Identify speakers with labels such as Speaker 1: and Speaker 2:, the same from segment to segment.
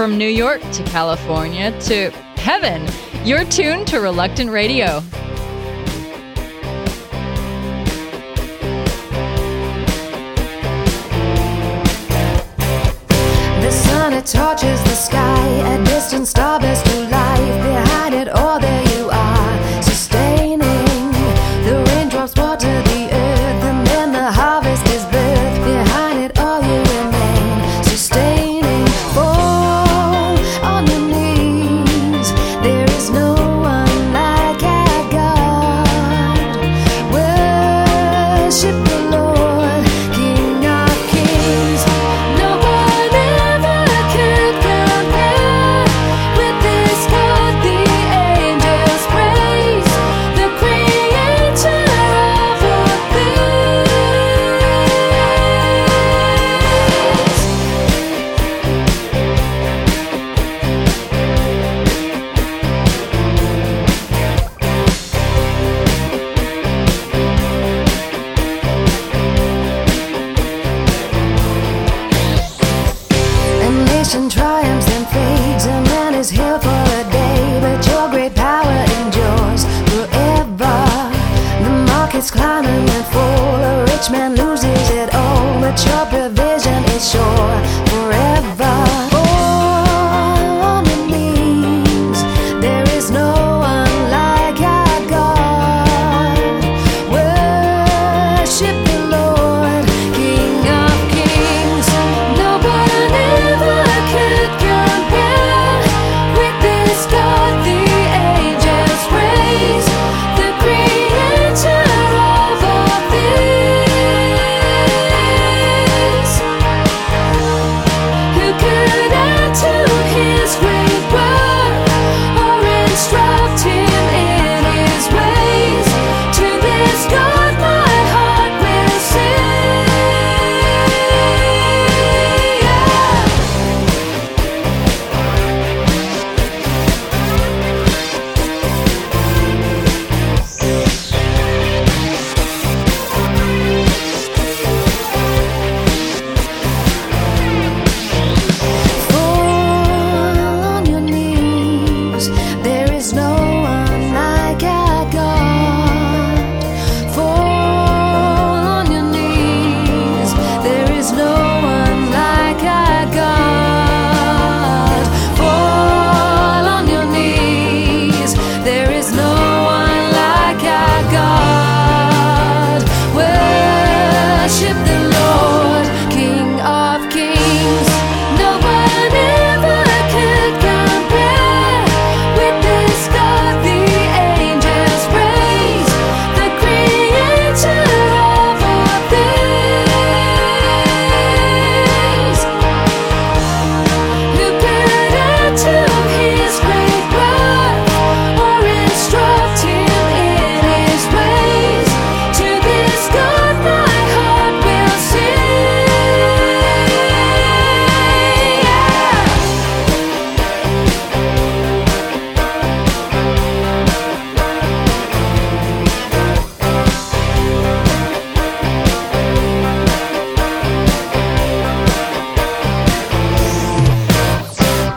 Speaker 1: from New York to California to heaven. You're tuned to Reluctant Radio.
Speaker 2: The sun it torches the sky, a distant starburst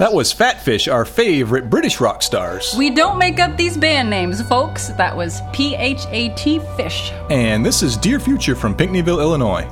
Speaker 3: That was Phatfish, our favorite British rock stars.
Speaker 1: We don't make up these band names, folks. That was P H A T Fish.
Speaker 3: And this is Dear Future from Pinckneyville, Illinois.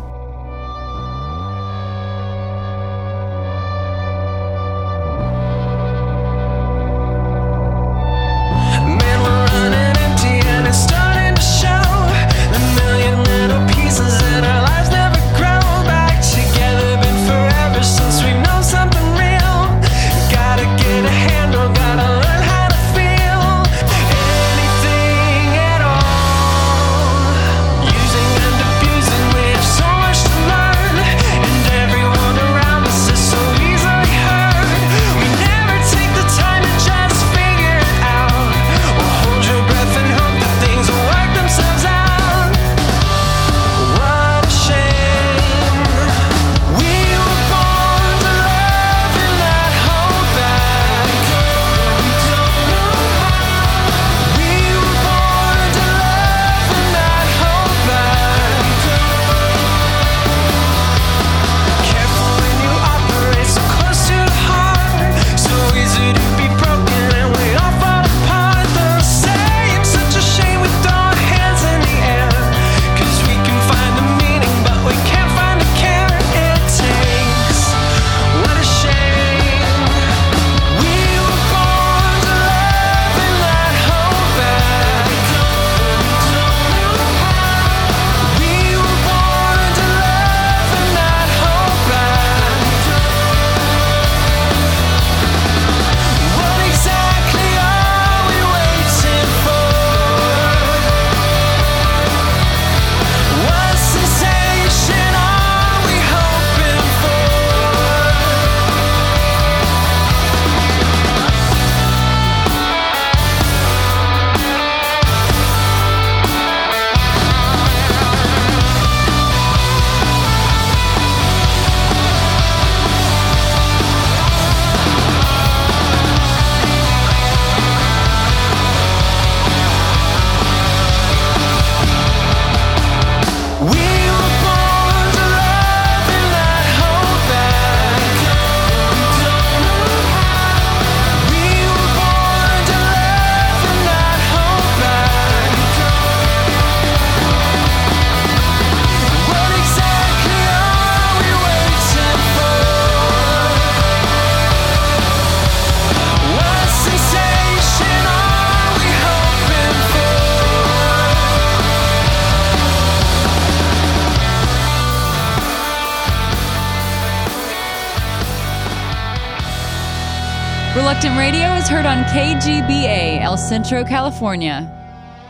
Speaker 1: Reluctant Radio is heard on KGBA, El Centro, California.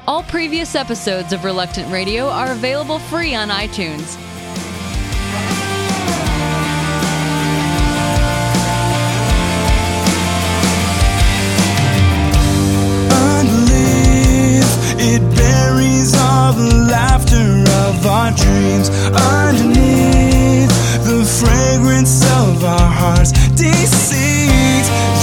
Speaker 1: All previous episodes of Reluctant Radio are available free on iTunes.
Speaker 4: Underneath, It buries all the laughter of our dreams underneath the fragrance of our hearts. deceives.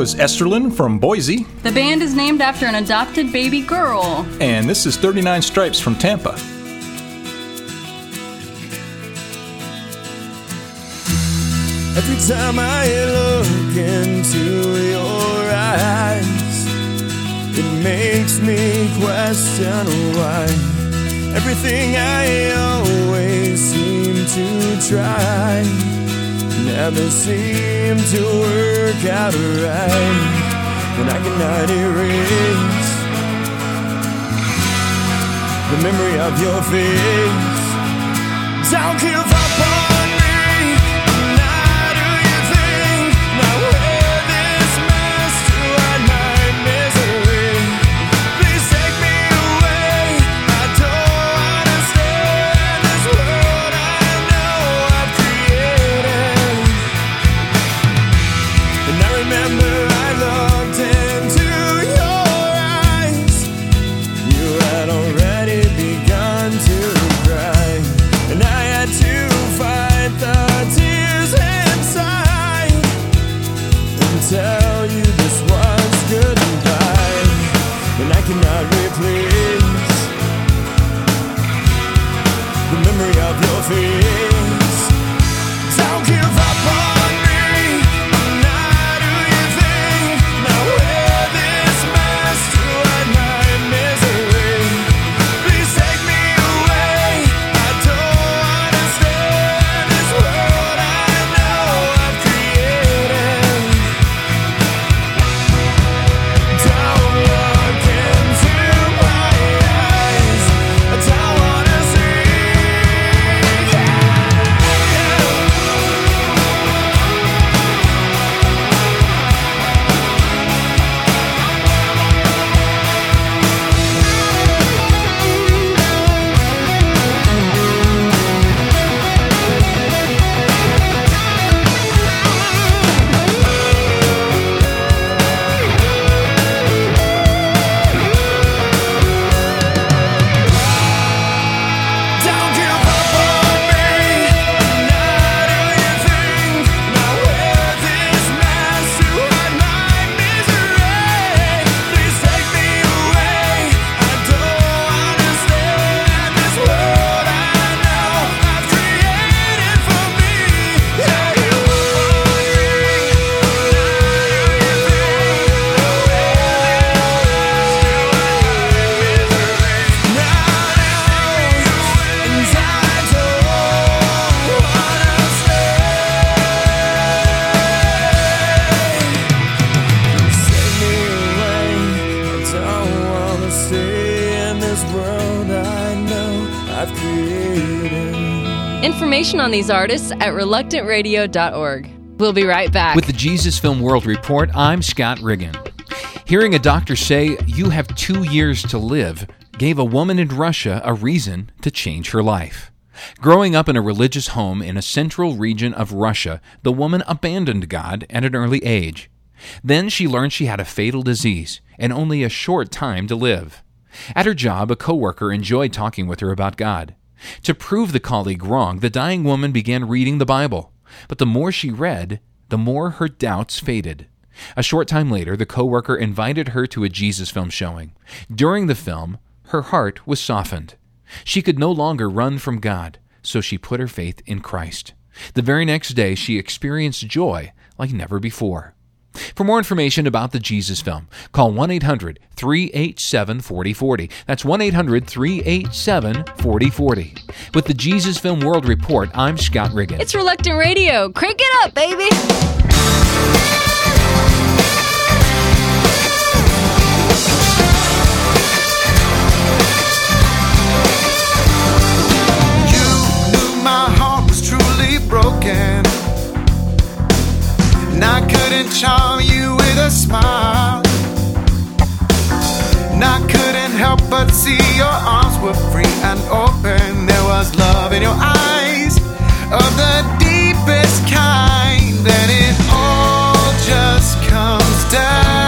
Speaker 4: Is
Speaker 3: Esterlyn from Boise.
Speaker 1: The band is named after an adopted baby girl.
Speaker 3: And this is 39 Stripes from Tampa.
Speaker 4: Every time I look into your eyes, it makes me question why everything I always seem to try never seem to work out right when I cannot erase the memory of your face. Don't give up on.
Speaker 1: Information on these artists at reluctantradio.org. We'll be right back.
Speaker 5: With the Jesus Film World Report, I'm Scott Riggin. Hearing a doctor say you have two years to live gave a woman in Russia a reason to change her life. Growing up in a religious home in a central region of Russia, the woman abandoned God at an early age. Then she learned she had a fatal disease and only a short time to live. At her job, a coworker enjoyed talking with her about God. To prove the colleague wrong, the dying woman began reading the Bible. But the more she read, the more her doubts faded. A short time later, the coworker invited her to a Jesus film showing. During the film, her heart was softened. She could no longer run from God, so she put her faith in Christ. The very next day, she experienced joy like never before. For more information about the Jesus film, call 1 800 387 4040. That's 1 800 387 4040. With the Jesus Film World Report, I'm Scott Riggin.
Speaker 1: it's Reluctant Radio. Crank it up, baby.
Speaker 6: See your arms were free and open. There was love in your eyes of the deepest kind. And it all just comes down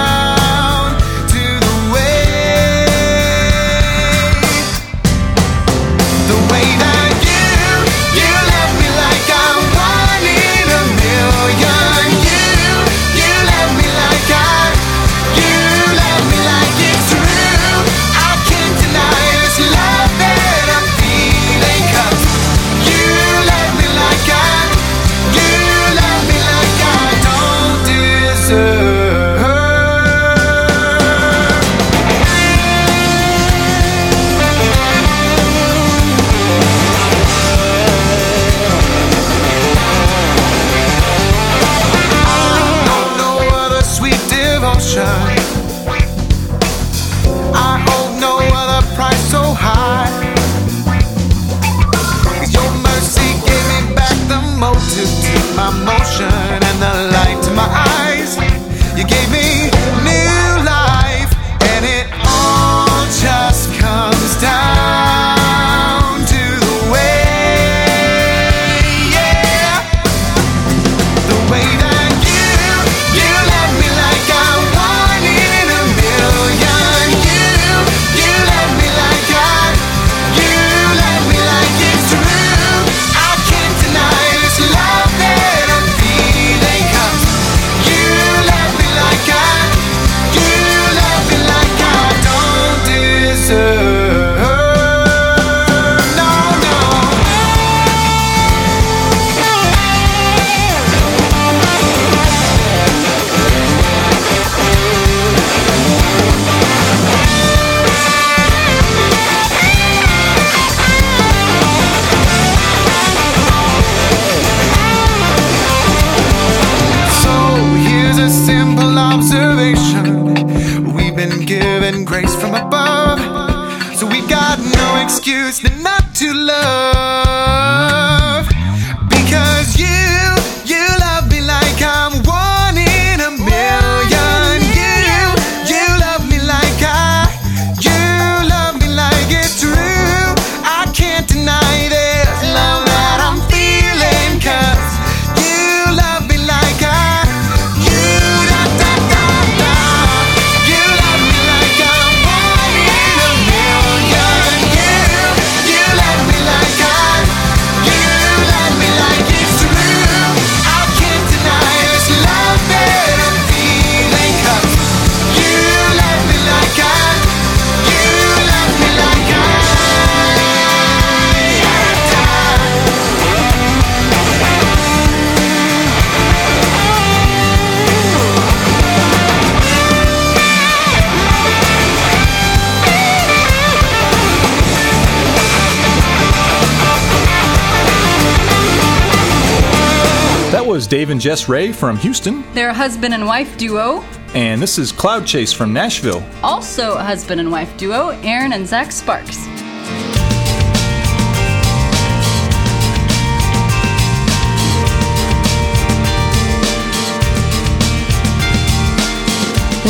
Speaker 3: Is Dave and Jess Ray from Houston.
Speaker 1: They're a husband and wife duo.
Speaker 3: And this is Cloud Chase from Nashville.
Speaker 1: Also a husband and wife duo, Aaron and Zach Sparks.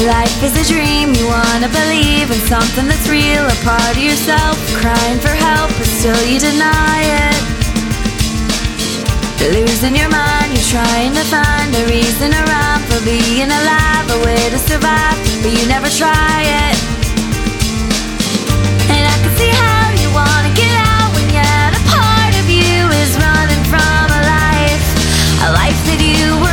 Speaker 7: Life is a dream, you wanna believe in something that's real, a part of yourself, crying for help, but still you deny it. Losing your mind, you're trying to find a reason around for being alive, a way to survive, but you never try it. And I can see how you wanna get out when yet a part of you is running from a life, a life that you were.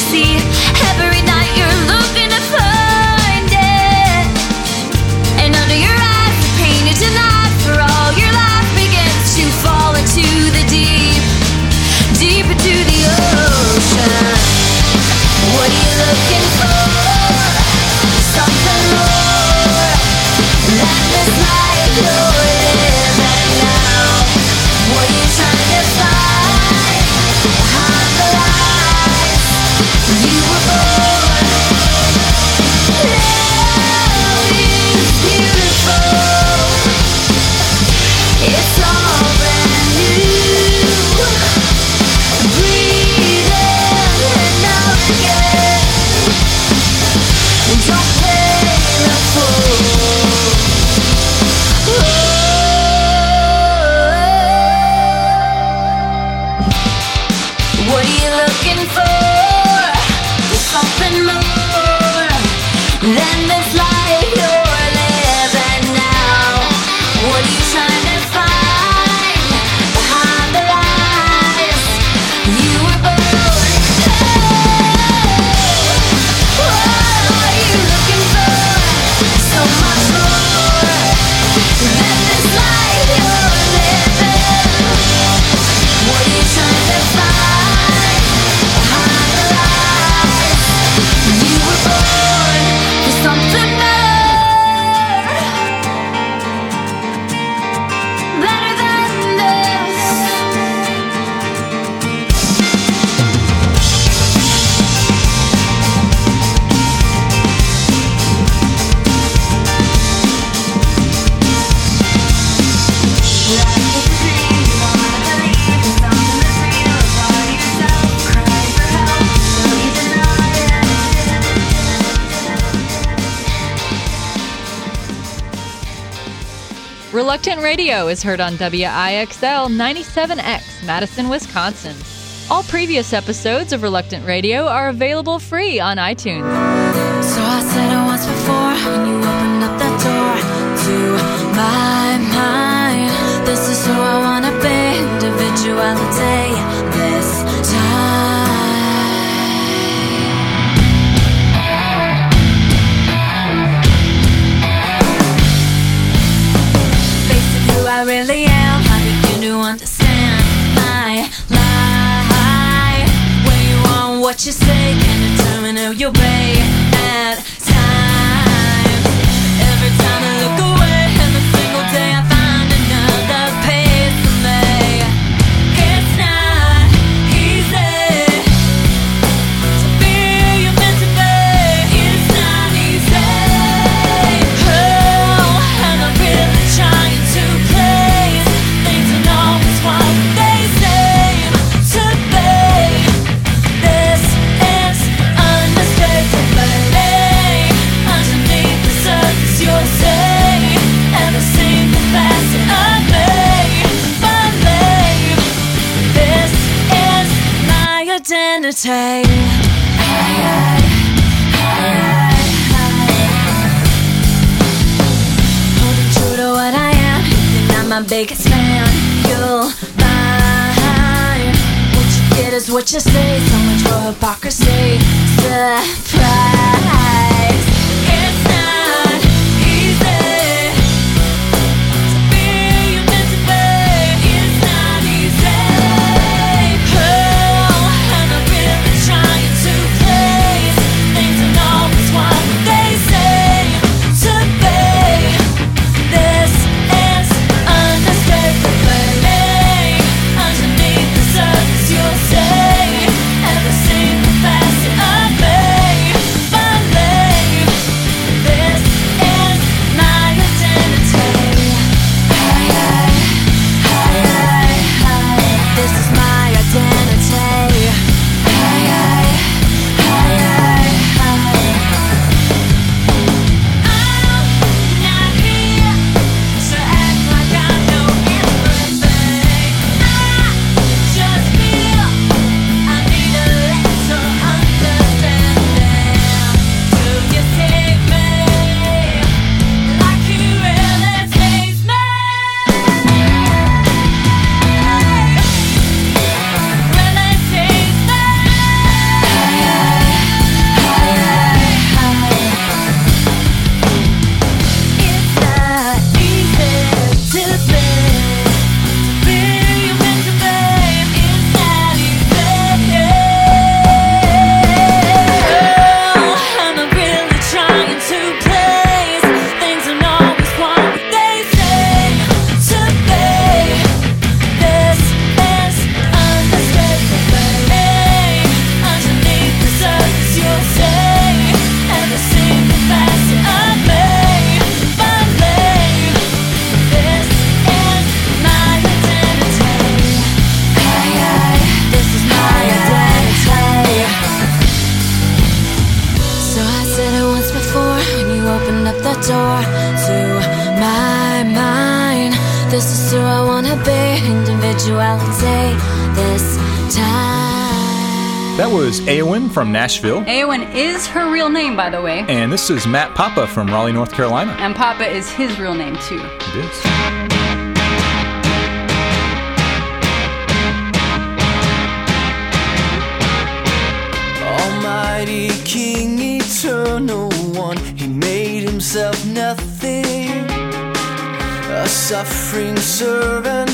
Speaker 7: see.
Speaker 1: Reluctant Radio is heard on WIXL 97X, Madison, Wisconsin. All previous episodes of Reluctant Radio are available free on iTunes.
Speaker 7: So I said it once before, you opened up that door to my mind.
Speaker 8: what you said. tight. hey, hey, higher. Holding true to what I am, and I'm my biggest fan. You'll find what you get is what you say. So much for hypocrisy. Surprise.
Speaker 9: Nashville.
Speaker 10: Aowen is her real name, by the way.
Speaker 9: And this is Matt Papa from Raleigh, North Carolina.
Speaker 10: And Papa is his real name, too.
Speaker 9: It is.
Speaker 3: Almighty King, eternal one, he made himself nothing. A suffering servant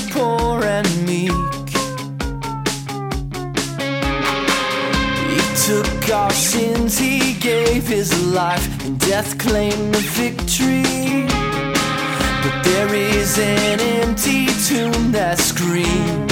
Speaker 3: is life and death claim the victory. But there is an empty tomb that screams.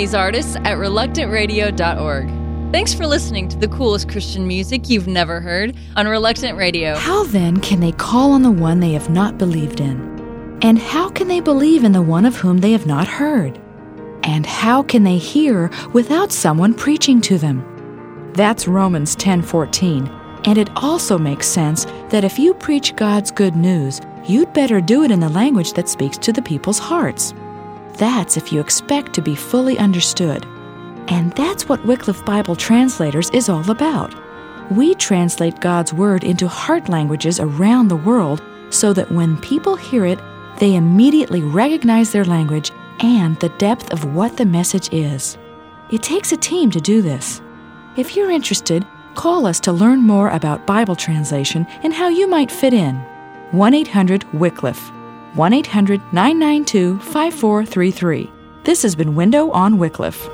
Speaker 1: These artists at reluctantradio.org. Thanks for listening to the coolest Christian music you've never heard on Reluctant Radio.
Speaker 11: How then can they call on the one they have not believed in? And how can they believe in the one of whom they have not heard? And how can they hear without someone preaching to them? That's Romans 10:14. And it also makes sense that if you preach God's good news, you'd better do it in the language that speaks to the people's hearts. That's if you expect to be fully understood. And that's what Wycliffe Bible Translators is all about. We translate God's Word into heart languages around the world so that when people hear it, they immediately recognize their language and the depth of what the message is. It takes a team to do this. If you're interested, call us to learn more about Bible translation and how you might fit in. 1 800 Wycliffe. 1 800 992 5433. This has been Window on Wycliffe.